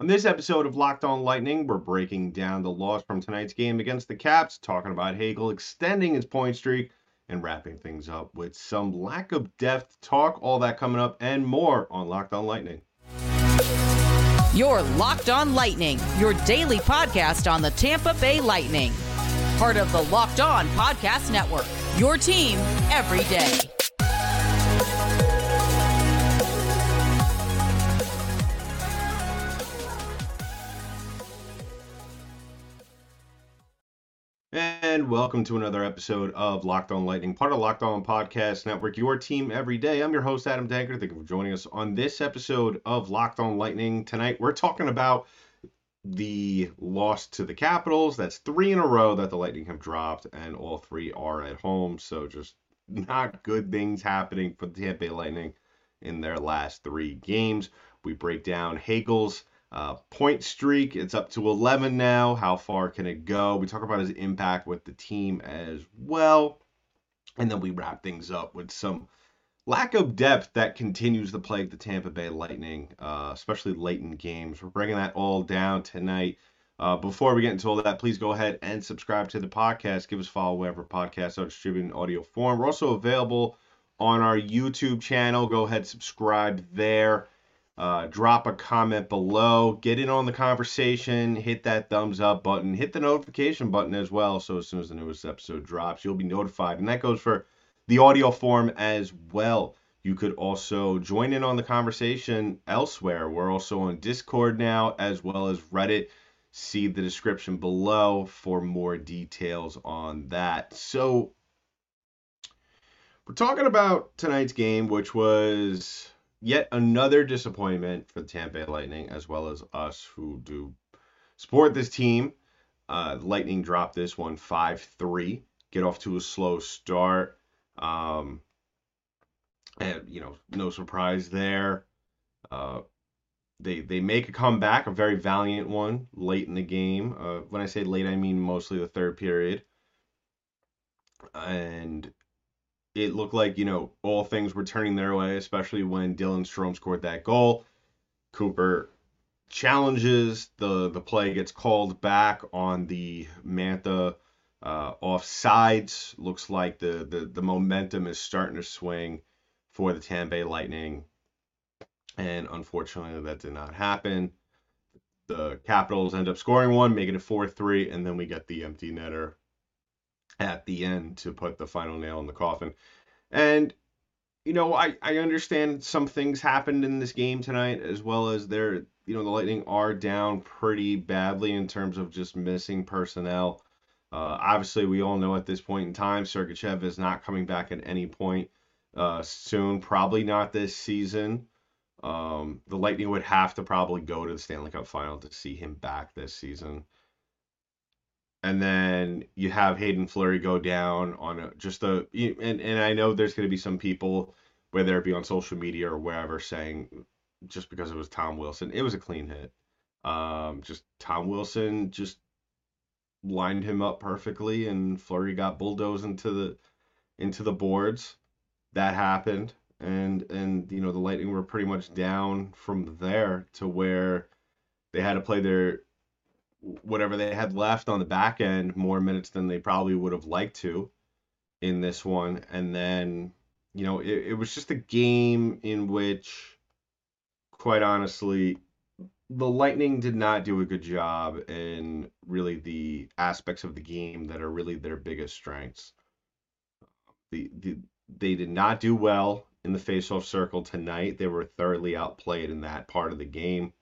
On this episode of Locked On Lightning, we're breaking down the loss from tonight's game against the Caps, talking about Hagel extending his point streak, and wrapping things up with some lack of depth talk. All that coming up and more on Locked On Lightning. You're Locked On Lightning, your daily podcast on the Tampa Bay Lightning. Part of the Locked On Podcast Network, your team every day. And welcome to another episode of Locked On Lightning, part of Locked On Podcast Network, your team every day. I'm your host, Adam Danker. Thank you for joining us on this episode of Locked On Lightning. Tonight, we're talking about the loss to the Capitals. That's three in a row that the Lightning have dropped, and all three are at home. So, just not good things happening for the Tampa Bay Lightning in their last three games. We break down Hagel's uh, point streak, it's up to 11 now. How far can it go? We talk about his impact with the team as well. And then we wrap things up with some lack of depth that continues to plague the Tampa Bay Lightning, uh, especially late in games. We're bringing that all down tonight. Uh, before we get into all that, please go ahead and subscribe to the podcast. Give us a follow wherever podcasts are distributed in audio form. We're also available on our YouTube channel. Go ahead, subscribe there. Uh, drop a comment below, get in on the conversation, hit that thumbs up button, hit the notification button as well. So as soon as the newest episode drops, you'll be notified. And that goes for the audio form as well. You could also join in on the conversation elsewhere. We're also on Discord now as well as Reddit. See the description below for more details on that. So, we're talking about tonight's game, which was yet another disappointment for the Tampa Bay Lightning, as well as us who do support this team. Uh, Lightning dropped this one 5 3, get off to a slow start. Um, and, you know, no surprise there. Uh, they, they make a comeback, a very valiant one, late in the game. Uh, when I say late, I mean mostly the third period. And it looked like you know all things were turning their way, especially when Dylan Strome scored that goal. Cooper challenges the the play gets called back on the Mantha uh, offsides. Looks like the, the the momentum is starting to swing for the Tampa Bay Lightning, and unfortunately that did not happen. The Capitals end up scoring one, making it four three, and then we get the empty netter at the end to put the final nail in the coffin. And you know, I I understand some things happened in this game tonight as well as they're you know the Lightning are down pretty badly in terms of just missing personnel. Uh, obviously, we all know at this point in time, Sergachev is not coming back at any point uh, soon. Probably not this season. Um, the Lightning would have to probably go to the Stanley Cup final to see him back this season and then you have Hayden Fleury go down on a, just a and and I know there's going to be some people whether it be on social media or wherever saying just because it was Tom Wilson, it was a clean hit. Um, just Tom Wilson just lined him up perfectly, and Fleury got bulldozed into the into the boards. That happened, and and you know the Lightning were pretty much down from there to where they had to play their whatever they had left on the back end more minutes than they probably would have liked to in this one. And then, you know, it, it was just a game in which, quite honestly, the Lightning did not do a good job in really the aspects of the game that are really their biggest strengths. The, the they did not do well in the faceoff circle tonight. They were thoroughly outplayed in that part of the game.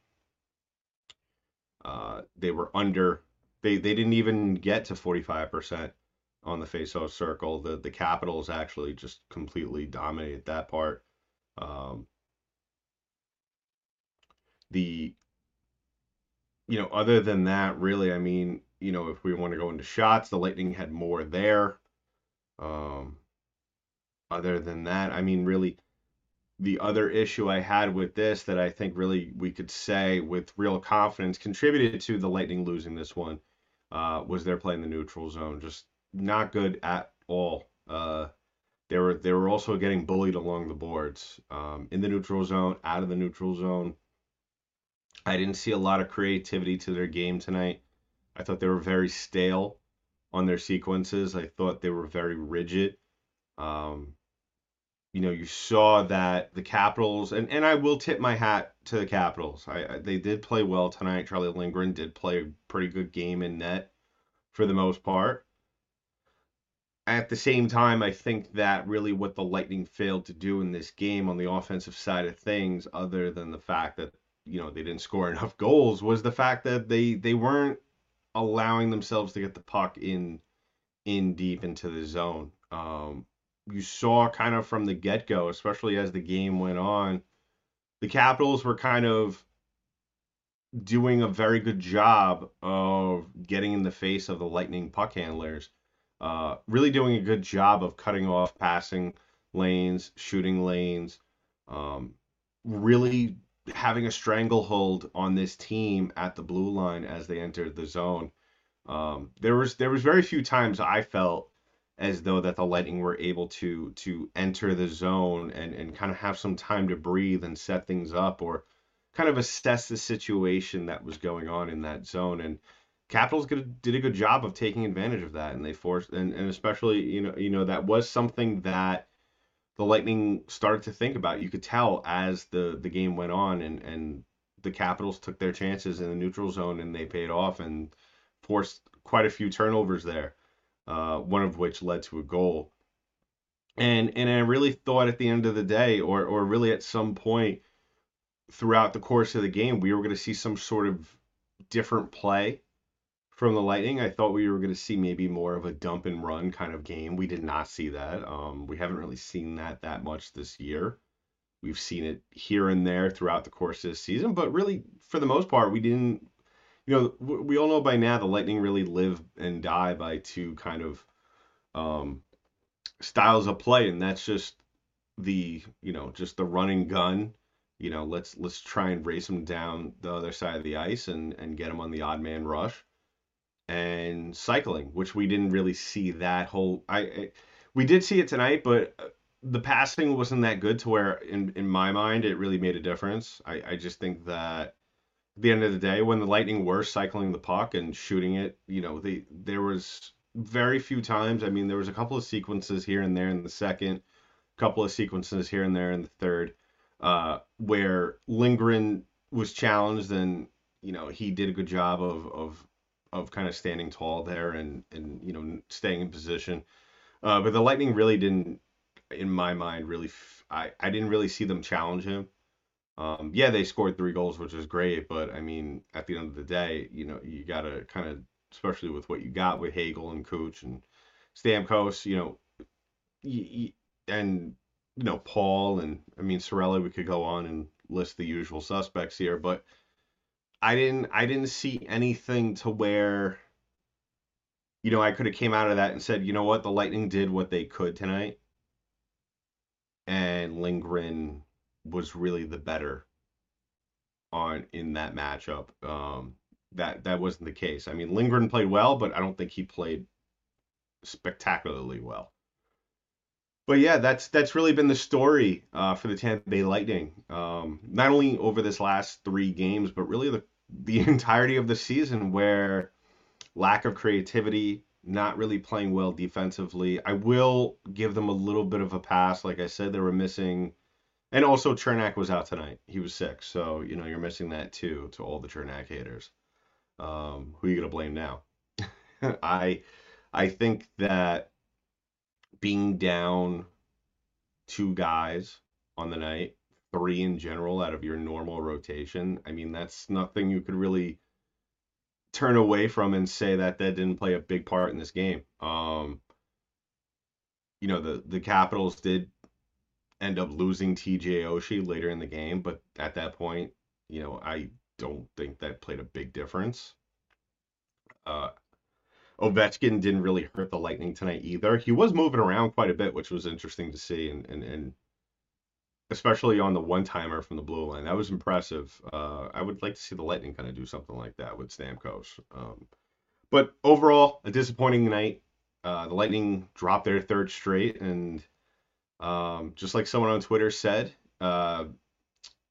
Uh, they were under. They they didn't even get to 45% on the faceoff circle. The the Capitals actually just completely dominated that part. Um, the you know, other than that, really, I mean, you know, if we want to go into shots, the Lightning had more there. Um, other than that, I mean, really, the other issue I had with this that I think really we could say with real confidence contributed to the Lightning losing this one uh, was their play in the neutral zone. Just not good at all. Uh, they were they were also getting bullied along the boards um, in the neutral zone, out of the neutral zone. I didn't see a lot of creativity to their game tonight. I thought they were very stale on their sequences. I thought they were very rigid. Um, you know, you saw that the Capitals, and, and I will tip my hat to the Capitals. I, I they did play well tonight. Charlie Lindgren did play a pretty good game in net for the most part. At the same time, I think that really what the Lightning failed to do in this game on the offensive side of things, other than the fact that you know they didn't score enough goals, was the fact that they they weren't allowing themselves to get the puck in in deep into the zone. Um, you saw kind of from the get go, especially as the game went on, the Capitals were kind of doing a very good job of getting in the face of the Lightning puck handlers. Uh, really doing a good job of cutting off passing lanes, shooting lanes, um, really having a stranglehold on this team at the blue line as they entered the zone. Um, there was there was very few times I felt as though that the Lightning were able to to enter the zone and and kind of have some time to breathe and set things up or kind of assess the situation that was going on in that zone and Capitals did a good job of taking advantage of that and they forced and, and especially you know you know that was something that the Lightning started to think about. You could tell as the the game went on and and the Capitals took their chances in the neutral zone and they paid off and forced quite a few turnovers there uh, one of which led to a goal. And and I really thought at the end of the day, or or really at some point throughout the course of the game, we were going to see some sort of different play from the Lightning. I thought we were going to see maybe more of a dump and run kind of game. We did not see that. Um, we haven't really seen that that much this year. We've seen it here and there throughout the course of this season, but really, for the most part, we didn't you know, we all know by now the Lightning really live and die by two kind of um, styles of play, and that's just the you know just the running gun. You know, let's let's try and race them down the other side of the ice and and get them on the odd man rush, and cycling, which we didn't really see that whole. I, I we did see it tonight, but uh, the passing wasn't that good to where in in my mind it really made a difference. I I just think that the end of the day, when the Lightning were cycling the puck and shooting it, you know, they there was very few times. I mean, there was a couple of sequences here and there in the second, a couple of sequences here and there in the third, uh, where Lindgren was challenged and you know he did a good job of of of kind of standing tall there and and you know staying in position. Uh, but the Lightning really didn't, in my mind, really. I I didn't really see them challenge him. Um, yeah, they scored three goals, which is great, but I mean, at the end of the day, you know, you got to kind of, especially with what you got with Hagel and Cooch and Stamkos, you know, and you know Paul and I mean Cirelli. We could go on and list the usual suspects here, but I didn't, I didn't see anything to where, you know, I could have came out of that and said, you know what, the Lightning did what they could tonight, and Lindgren was really the better on in that matchup. Um, that that wasn't the case. I mean, Lindgren played well, but I don't think he played spectacularly well. But yeah, that's that's really been the story uh, for the Tampa Bay Lightning. Um, not only over this last three games, but really the the entirety of the season, where lack of creativity, not really playing well defensively. I will give them a little bit of a pass. Like I said, they were missing and also, Cernak was out tonight. He was sick, so you know you're missing that too. To all the Cernak haters, um, who are you gonna blame now? I I think that being down two guys on the night, three in general out of your normal rotation, I mean that's nothing you could really turn away from and say that that didn't play a big part in this game. Um, you know the the Capitals did end up losing TJ Oshie later in the game, but at that point, you know, I don't think that played a big difference. Uh, Ovechkin didn't really hurt the Lightning tonight either. He was moving around quite a bit, which was interesting to see, and and, and especially on the one timer from the blue line, that was impressive. Uh, I would like to see the Lightning kind of do something like that with Stamkos. Um, but overall, a disappointing night. Uh, the Lightning dropped their third straight, and um, just like someone on Twitter said, uh,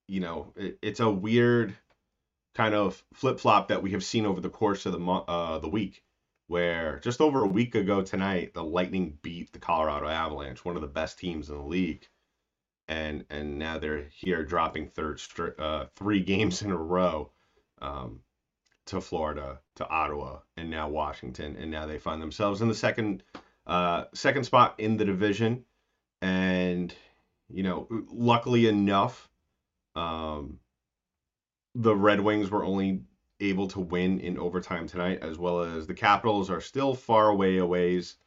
you know, it, it's a weird kind of flip flop that we have seen over the course of the uh, the week, where just over a week ago tonight, the Lightning beat the Colorado Avalanche, one of the best teams in the league, and and now they're here dropping third uh, three games in a row. Um, to Florida, to Ottawa, and now Washington, and now they find themselves in the second uh, second spot in the division. And you know, luckily enough, um, the Red Wings were only able to win in overtime tonight, as well as the Capitals are still far away a ways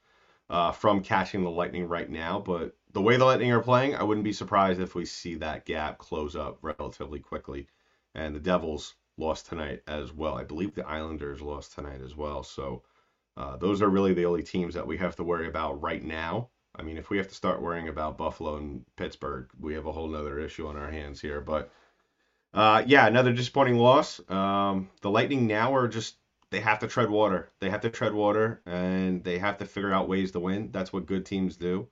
uh, from catching the Lightning right now. But the way the Lightning are playing, I wouldn't be surprised if we see that gap close up relatively quickly. And the Devils lost tonight as well. I believe the Islanders lost tonight as well. So uh, those are really the only teams that we have to worry about right now. I mean, if we have to start worrying about Buffalo and Pittsburgh, we have a whole nother issue on our hands here. But uh, yeah, another disappointing loss. Um, the Lightning now are just they have to tread water. They have to tread water, and they have to figure out ways to win. That's what good teams do.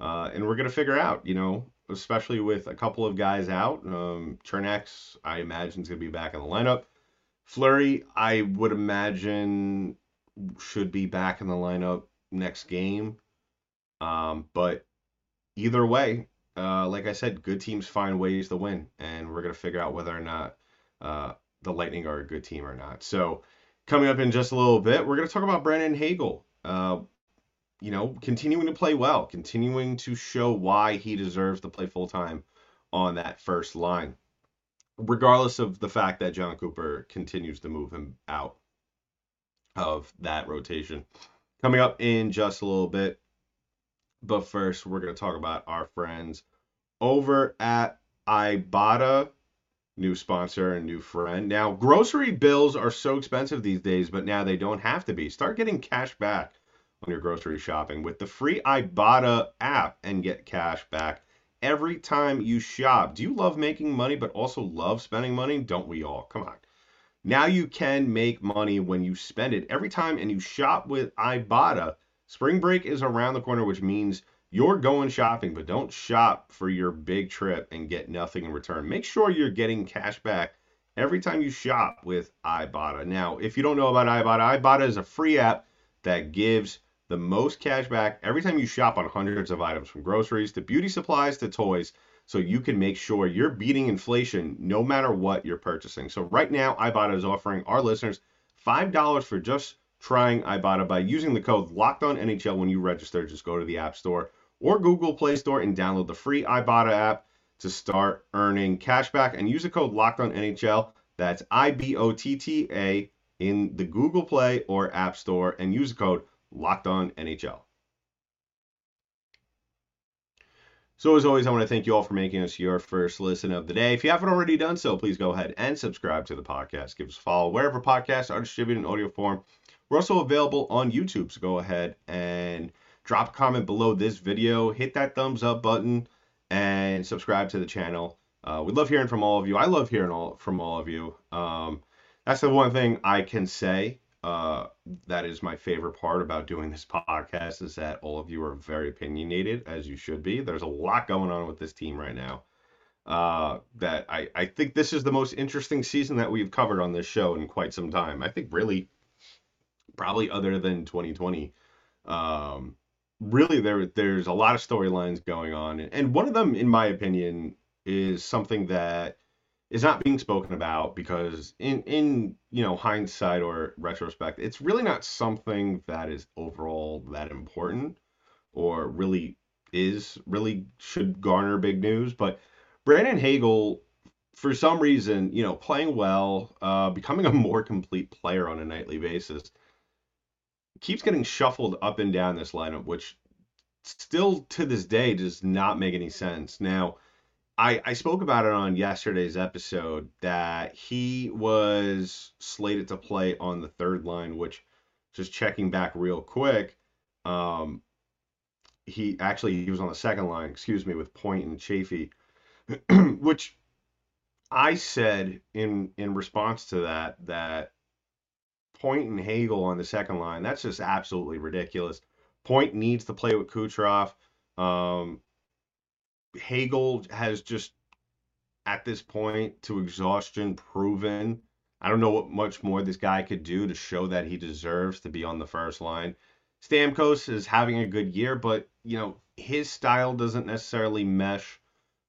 Uh, and we're gonna figure out, you know, especially with a couple of guys out. Um, I imagine, is gonna be back in the lineup. Fleury, I would imagine, should be back in the lineup next game. Um, but either way, uh, like I said, good teams find ways to win, and we're gonna figure out whether or not uh, the Lightning are a good team or not. So, coming up in just a little bit, we're gonna talk about Brandon Hagel. Uh, you know, continuing to play well, continuing to show why he deserves to play full time on that first line, regardless of the fact that Jon Cooper continues to move him out of that rotation. Coming up in just a little bit, but first, we're going to talk about our friends over at Ibotta, new sponsor and new friend. Now, grocery bills are so expensive these days, but now they don't have to be. Start getting cash back on your grocery shopping with the free Ibotta app and get cash back every time you shop. Do you love making money but also love spending money? Don't we all? Come on. Now you can make money when you spend it every time and you shop with Ibotta Spring break is around the corner, which means you're going shopping, but don't shop for your big trip and get nothing in return. Make sure you're getting cash back every time you shop with Ibotta. Now, if you don't know about Ibotta, Ibotta is a free app that gives the most cash back every time you shop on hundreds of items from groceries to beauty supplies to toys so you can make sure you're beating inflation no matter what you're purchasing. So right now Ibotta is offering our listeners $5 for just trying Ibotta by using the code Locked On NHL when you register. Just go to the App Store or Google Play Store and download the free Ibotta app to start earning cashback and use the code Locked On NHL. That's I B O T T A in the Google Play or App Store and use the code Locked On NHL. So, as always, I want to thank you all for making us your first listen of the day. If you haven't already done so, please go ahead and subscribe to the podcast. Give us a follow wherever podcasts are distributed in audio form we're also available on YouTube, so go ahead and drop a comment below this video, hit that thumbs up button, and subscribe to the channel. Uh, we love hearing from all of you. I love hearing all from all of you. Um, that's the one thing I can say. Uh, that is my favorite part about doing this podcast is that all of you are very opinionated, as you should be. There's a lot going on with this team right now. Uh, that I, I think this is the most interesting season that we've covered on this show in quite some time. I think really probably other than 2020. Um, really, there there's a lot of storylines going on, and one of them, in my opinion, is something that is not being spoken about because in in you know hindsight or retrospect, it's really not something that is overall that important or really is really should garner big news. But Brandon Hagel, for some reason, you know, playing well, uh, becoming a more complete player on a nightly basis keeps getting shuffled up and down this lineup, which still to this day does not make any sense. Now, I, I spoke about it on yesterday's episode that he was slated to play on the third line, which just checking back real quick, um, he actually he was on the second line, excuse me, with Point and Chaffee, which I said in in response to that that Point and Hagel on the second line. That's just absolutely ridiculous. Point needs to play with Kucherov. Um, Hagel has just, at this point, to exhaustion, proven I don't know what much more this guy could do to show that he deserves to be on the first line. Stamkos is having a good year, but you know his style doesn't necessarily mesh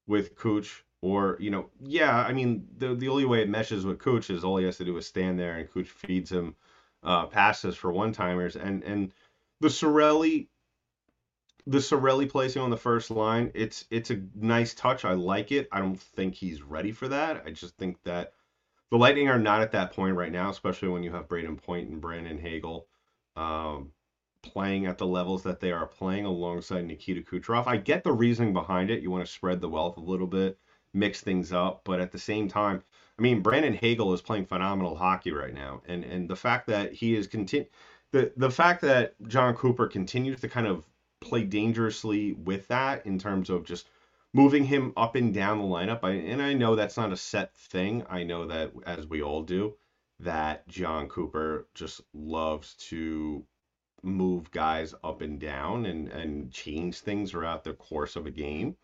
with Cooch. Or you know, yeah, I mean the the only way it meshes with Cooch is all he has to do is stand there and Cooch feeds him uh, passes for one timers. And and the Sorelli, the Cirelli placing on the first line, it's it's a nice touch. I like it. I don't think he's ready for that. I just think that the Lightning are not at that point right now, especially when you have Brayden Point and Brandon Hagel um, playing at the levels that they are playing alongside Nikita Kucherov. I get the reasoning behind it. You want to spread the wealth a little bit, mix things up, but at the same time, I mean, Brandon Hagel is playing phenomenal hockey right now, and and the fact that he is continue the the fact that Jon Cooper continues to kind of play dangerously with that in terms of just moving him up and down the lineup. I, and I know that's not a set thing. I know that as we all do, that Jon Cooper just loves to move guys up and down and and change things throughout the course of a game.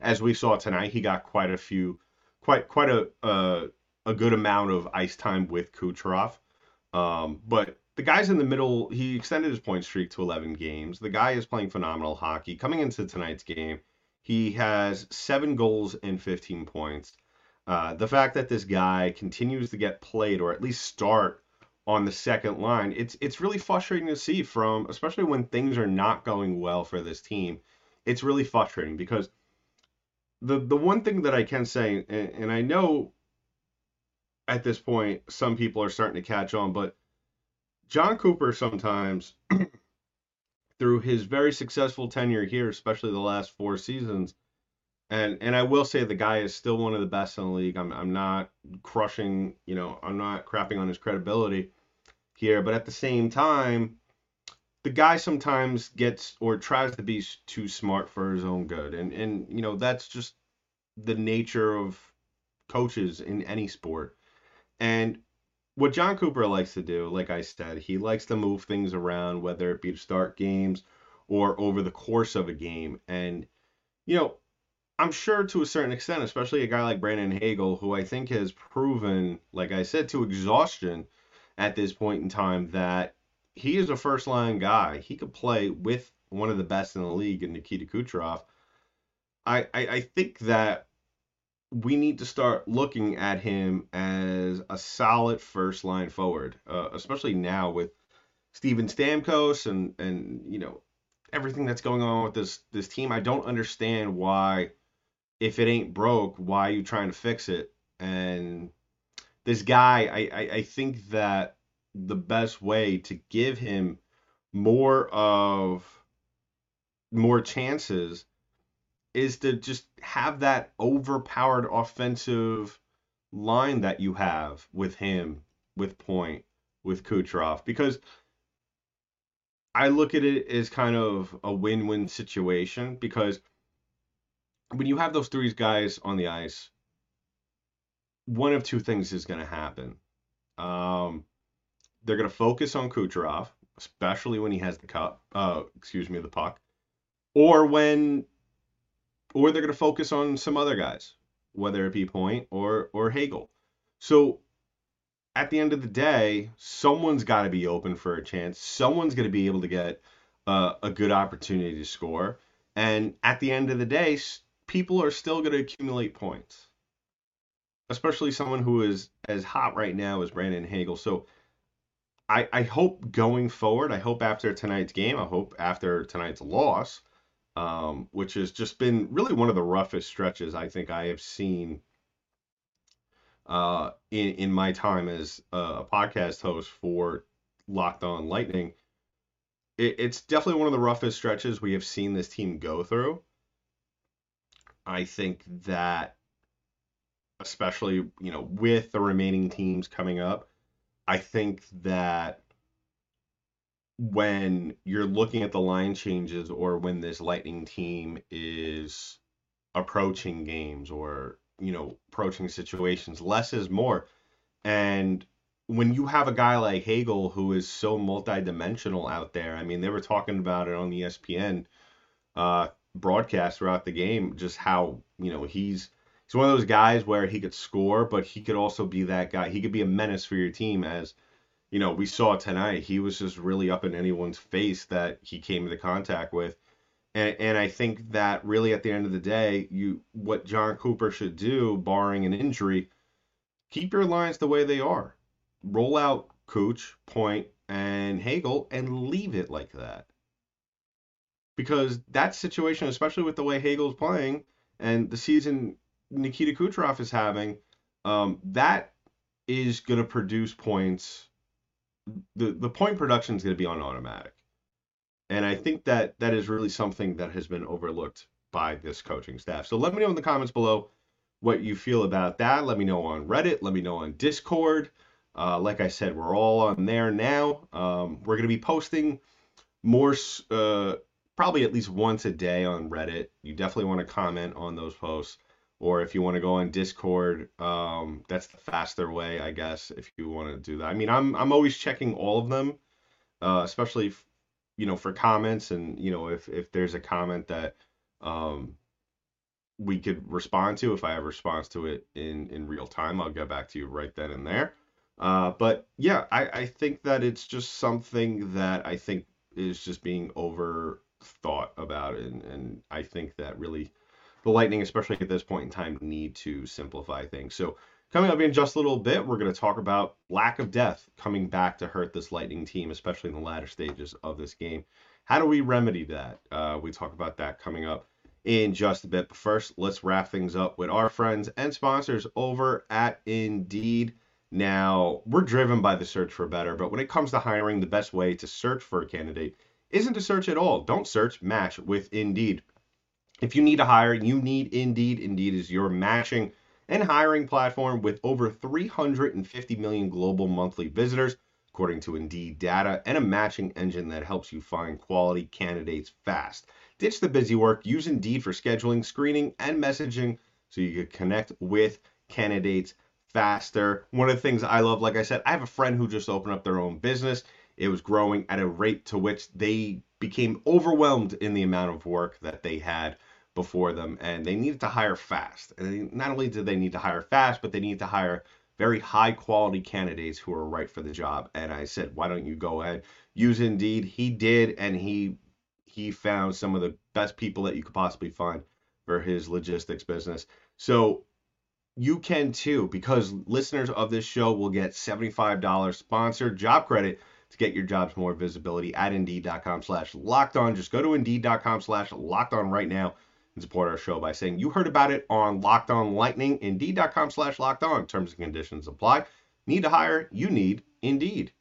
As we saw tonight, he got quite a few, quite quite a a good amount of ice time with Kucherov. Um, but the guy's in the middle. He extended his point streak to 11 games. The guy is playing phenomenal hockey. Coming into tonight's game, he has seven goals and 15 points. Uh, the fact that this guy continues to get played or at least start on the second line, it's it's really frustrating to see from, especially when things are not going well for this team. It's really frustrating because the the one thing that I can say, and, and I know at this point some people are starting to catch on, but Jon Cooper sometimes, through his very successful tenure here, especially the last four seasons, and and I will say the guy is still one of the best in the league. I'm I'm not crushing, you know, I'm not crapping on his credibility here, but at the same time, the guy sometimes gets or tries to be too smart for his own good, and and you know that's just the nature of coaches in any sport. And what Jon Cooper likes to do, like I said, he likes to move things around, whether it be to start games or over the course of a game. And, you know, I'm sure to a certain extent, especially a guy like Brandon Hagel, who I think has proven, like I said, to exhaustion at this point in time, that he is a first line guy. He could play with one of the best in the league in Nikita Kucherov. I, I, I think that we need to start looking at him as a solid first line forward, uh, especially now with Steven Stamkos and and you know everything that's going on with this this team. I don't understand why, if it ain't broke, why are you trying to fix it? And this guy, I, I, I think that the best way to give him more of more chances is to just have that overpowered offensive line that you have with him, with Point, with Kucherov, because I look at it as kind of a win-win situation because when you have those three guys on the ice, one of two things is going to happen. Um, they're going to focus on Kucherov, especially when he has the cup, uh, excuse me, the puck, or when or they're going to focus on some other guys, whether it be Point or or Hagel. So at the end of the day, someone's got to be open for a chance. Someone's going to be able to get uh, a good opportunity to score. And at the end of the day, people are still going to accumulate points, especially someone who is as hot right now as Brandon Hagel. So I, I hope going forward, I hope after tonight's game, I hope after tonight's loss, um, which has just been really one of the roughest stretches I think I have seen uh, in in my time as a podcast host for Locked On Lightning. It, it's definitely one of the roughest stretches we have seen this team go through. I think that, especially you know with the remaining teams coming up, I think that when you're looking at the line changes or when this Lightning team is approaching games or, you know, approaching situations, less is more. And when you have a guy like Hagel who is so multidimensional out there, I mean, they were talking about it on the ESPN uh, broadcast throughout the game, just how, you know, he's he's one of those guys where he could score, but he could also be that guy. He could be a menace for your team as you know, we saw tonight. He was just really up in anyone's face that he came into contact with. And, and I think that really at the end of the day, you what Jon Cooper should do, barring an injury, keep your lines the way they are. Roll out Cooch, Point, and Hagel and leave it like that. Because that situation, especially with the way Hagel's playing and the season Nikita Kucherov is having, um, that is going to produce points. The, the point production is going to be on automatic. And I think that that is really something that has been overlooked by this coaching staff. So let me know in the comments below what you feel about that. Let me know on Reddit. Let me know on Discord. Uh, like I said, we're all on there now. Um, we're going to be posting more, uh, probably at least once a day on Reddit. You definitely want to comment on those posts. Or if you want to go on Discord, um, that's the faster way, I guess, if you want to do that. I mean, I'm, I'm always checking all of them, uh, especially, if, you know, for comments. And, you know, if, if there's a comment that um, we could respond to, if I have a response to it in, in real time, I'll get back to you right then and there. Uh, but yeah, I, I think that it's just something that I think is just being over thought about. And, and I think that really the Lightning, especially at this point in time, need to simplify things. So coming up in just a little bit, we're going to talk about lack of depth coming back to hurt this Lightning team, especially in the latter stages of this game. How do we remedy that? Uh, we talk about that coming up in just a bit. But first, let's wrap things up with our friends and sponsors over at Indeed. Now, we're driven by the search for better, but when it comes to hiring, the best way to search for a candidate isn't to search at all. Don't search, match with Indeed. If you need to hire, you need Indeed. Indeed is your matching and hiring platform with over 350 million global monthly visitors, according to Indeed data, and a matching engine that helps you find quality candidates fast. Ditch the busy work. Use Indeed for scheduling, screening, and messaging so you can connect with candidates faster. One of the things I love, like I said, I have a friend who just opened up their own business. It was growing at a rate to which they became overwhelmed in the amount of work that they had before them, and they needed to hire fast. And not only did they need to hire fast, but they needed to hire very high quality candidates who are right for the job. And I said, why don't you go ahead use Indeed? He did, and he he found some of the best people that you could possibly find for his logistics business. So you can too, because listeners of this show will get $75 sponsored job credit to get your jobs more visibility at indeed.com slash locked on. Just go to indeed.com slash locked on right now and support our show by saying you heard about it on Locked On Lightning. Indeed.com slash locked on. Terms and conditions apply. Need to hire? You need Indeed.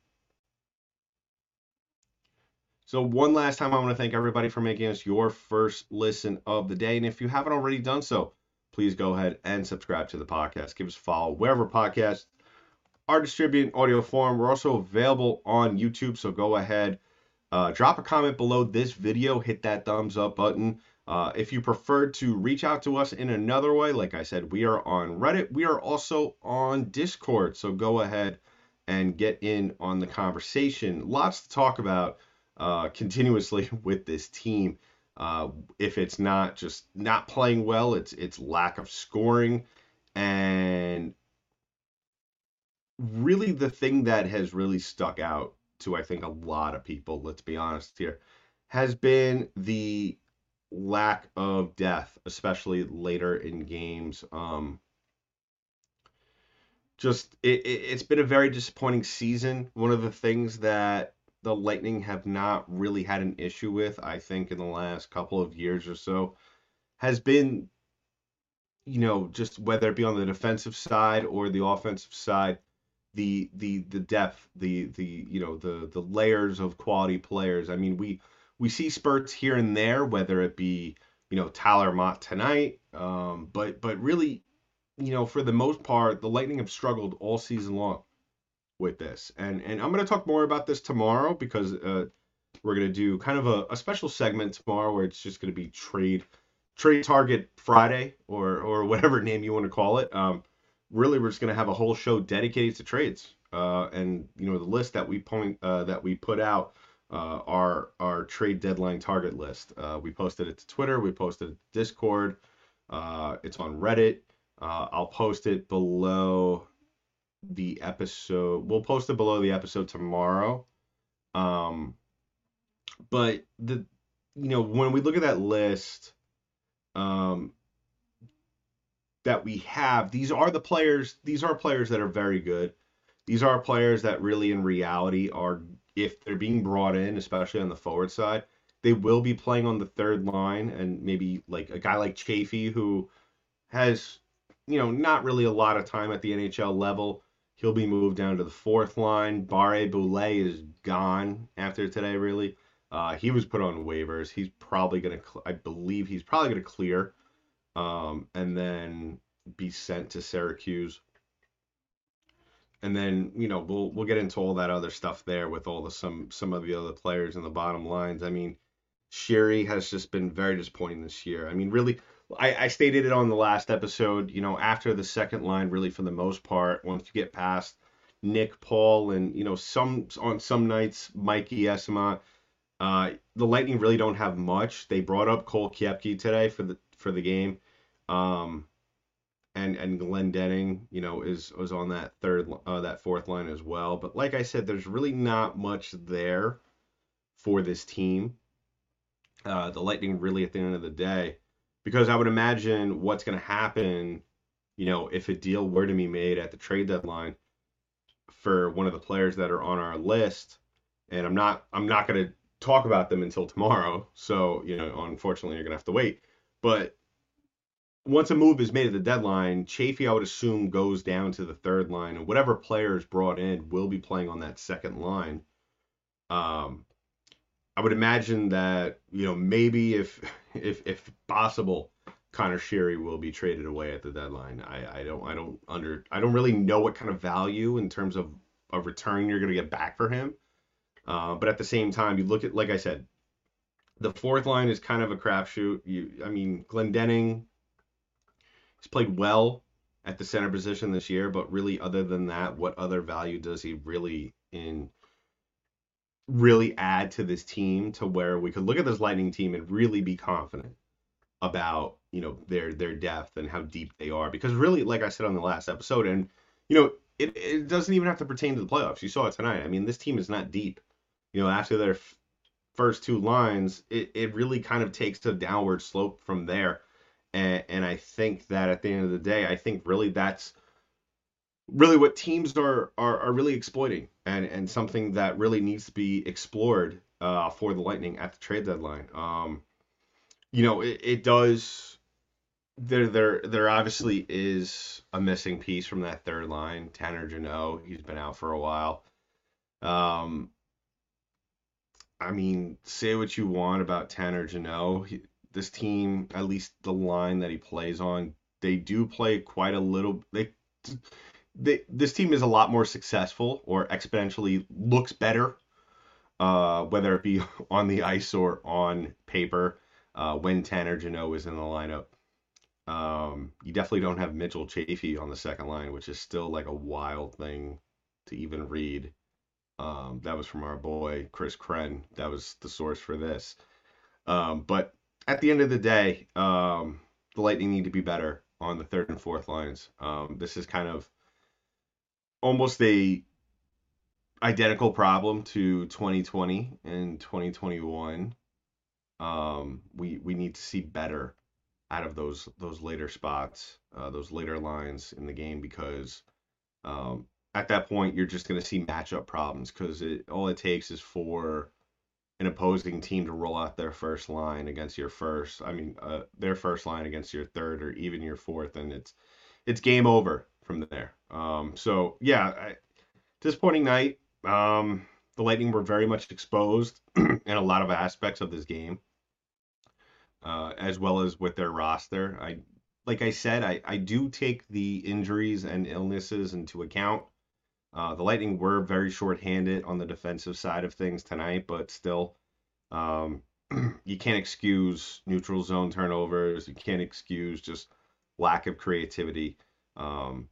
So, one last time, I want to thank everybody for making us your first listen of the day. And if you haven't already done so, please go ahead and subscribe to the podcast. Give us a follow wherever podcasts are distributed in audio form. We're also available on YouTube, so go ahead, uh, drop a comment below this video, hit that thumbs up button. Uh, if you prefer to reach out to us in another way, like I said, we are on Reddit. We are also on Discord, so go ahead and get in on the conversation. Lots to talk about uh, continuously with this team. Uh, if it's not just not playing well, it's it's lack of scoring, and really the thing that has really stuck out to I think a lot of people, let's be honest here, has been the lack of depth, especially later in games. Um, just it, it, it's been a very disappointing season. One of the things that the Lightning have not really had an issue with, I think, in the last couple of years or so, has been, you know, just whether it be on the defensive side or the offensive side, the the the depth, the the you know the the layers of quality players. I mean, we we see spurts here and there, whether it be you know Tyler Motte tonight, um, but but really, you know, for the most part, the Lightning have struggled all season long with this. And and I'm going to talk more about this tomorrow because uh, we're going to do kind of a, a, special segment tomorrow where it's just going to be trade trade target Friday or or whatever name you want to call it. Um, really, we're just going to have a whole show dedicated to trades. Uh, and you know the list that we point uh, that we put out uh, our our trade deadline target list. Uh, we posted it to Twitter. We posted it to Discord. Uh, it's on Reddit. Uh, I'll post it below the episode. We'll post it below the episode tomorrow. Um, but the you know when we look at that list, um, that we have, these are the players. These are players that are very good. These are players that really, in reality, are if they're being brought in, especially on the forward side, they will be playing on the third line, and maybe like a guy like Chaffee who has you know not really a lot of time at the NHL level He'll be moved down to the fourth line. Barré-Boulet is gone after today, really. Uh, he was put on waivers. He's probably going to, I believe he's probably going to clear um, and then be sent to Syracuse. And then, you know, we'll we'll get into all that other stuff there with all the some some of the other players in the bottom lines. I mean, Sheary has just been very disappointing this year. I mean, really, I, I stated it on the last episode. You know, after the second line, really for the most part, once you get past Nick Paul and you know some on some nights Mikey Eyssimont, uh, the Lightning really don't have much. They brought up Cole Koepke today for the for the game, um, and and Glendening, you know, is was on that third uh, that fourth line as well. But like I said, there's really not much there for this team. Uh, the Lightning really, at the end of the day, because I would imagine what's going to happen, you know, if a deal were to be made at the trade deadline for one of the players that are on our list, and I'm not I'm not going to talk about them until tomorrow. So, you know, unfortunately, you're going to have to wait. But once a move is made at the deadline, Chaffee, I would assume, goes down to the third line, and whatever player is brought in will be playing on that second line. Um, I would imagine that you know maybe if if if possible, Conor Sheary will be traded away at the deadline. I, I don't I don't under I don't really know what kind of value in terms of a return you're going to get back for him. Uh, but at the same time, you look at like I said, the fourth line is kind of a crapshoot. You I mean Glendening, he's played well at the center position this year, but really other than that, what other value does he really in really add to this team to where we could look at this Lightning team and really be confident about you know their their depth and how deep they are? Because really like I said on the last episode and you know it, it doesn't even have to pertain to the playoffs. You saw it tonight. I mean this team is not deep. You know after their f- first two lines it, it really kind of takes a downward slope from there and, and I think that at the end of the day I think really that's really what teams are, are are really exploiting and and something that really needs to be explored uh, for the Lightning at the trade deadline. Um, you know, it, it does. There, there, there obviously is a missing piece from that third line. Tanner Jeannot, he's been out for a while. Um, I mean, say what you want about Tanner Jeannot. He, this team, at least the line that he plays on, they do play quite a little. They they, this team is a lot more successful or exponentially looks better, uh, whether it be on the ice or on paper, uh, when Tanner Jeannot is in the lineup. Um, you definitely don't have Mitchell Chaffee on the second line, which is still like a wild thing to even read. Um, that was from our boy Chris Kren. That was the source for this. Um, but at the end of the day, um, the Lightning need to be better on the third and fourth lines. Um, this is kind of almost a identical problem to 2020 and 2021. Um, we we need to see better out of those those later spots, uh, those later lines in the game because um, at that point you're just going to see matchup problems because all it takes is for an opposing team to roll out their first line against your first, I mean, uh, their first line against your third or even your fourth, and it's it's game over from there. Um, so yeah, I, disappointing night. Um, the Lightning were very much exposed in a lot of aspects of this game, uh, as well as with their roster. I, like I said, I, I do take the injuries and illnesses into account. Uh, the Lightning were very short-handed on the defensive side of things tonight, but still, um, you can't excuse neutral zone turnovers. You can't excuse just lack of creativity. Um,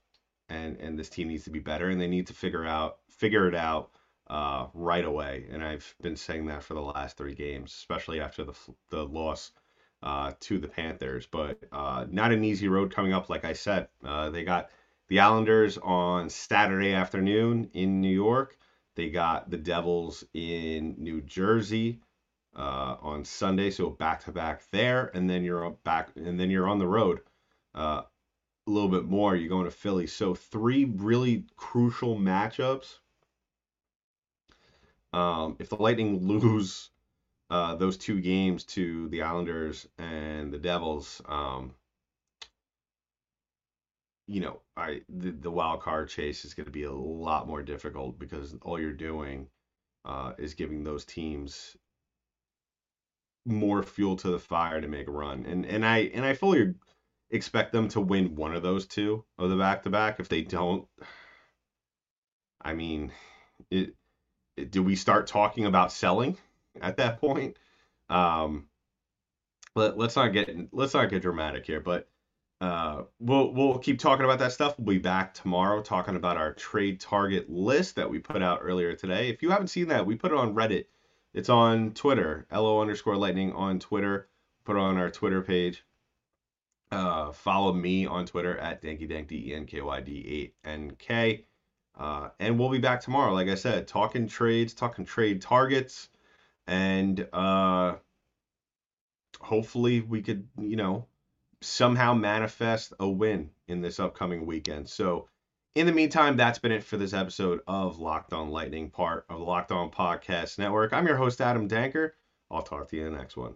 and and this team needs to be better, and they need to figure out figure it out uh, right away. And I've been saying that for the last three games, especially after the the loss uh, to the Panthers. But uh, not an easy road coming up, like I said. Uh, they got the Islanders on Saturday afternoon in New York. They got the Devils in New Jersey uh, on Sunday, so back to back there, and then you're back, and then you're on the road uh, a little bit more. You're going to Philly, so three really crucial matchups. Um, if the Lightning lose uh, those two games to the Islanders and the Devils, um, you know, I the, the wild card chase is going to be a lot more difficult because all you're doing uh, is giving those teams more fuel to the fire to make a run. And and I and I fully expect them to win one of those two of the back to back. If they don't, I mean, it, it, do we start talking about selling at that point? Um, let, let's not get let's not get dramatic here, but uh, we'll we'll keep talking about that stuff. We'll be back tomorrow talking about our trade target list that we put out earlier today. If you haven't seen that, we put it on Reddit. It's on Twitter, lo underscore lightning on Twitter. Put it on our Twitter page. Uh, follow me on Twitter at dankydank d e n k y d 8 n k. Uh, and we'll be back tomorrow, like I said, talking trades, talking trade targets, and uh, hopefully we could, you know, somehow manifest a win in this upcoming weekend. So, in the meantime, that's been it for this episode of Locked On Lightning, part of the Locked On Podcast Network. I'm your host, Adam Danker. I'll talk to you in the next one.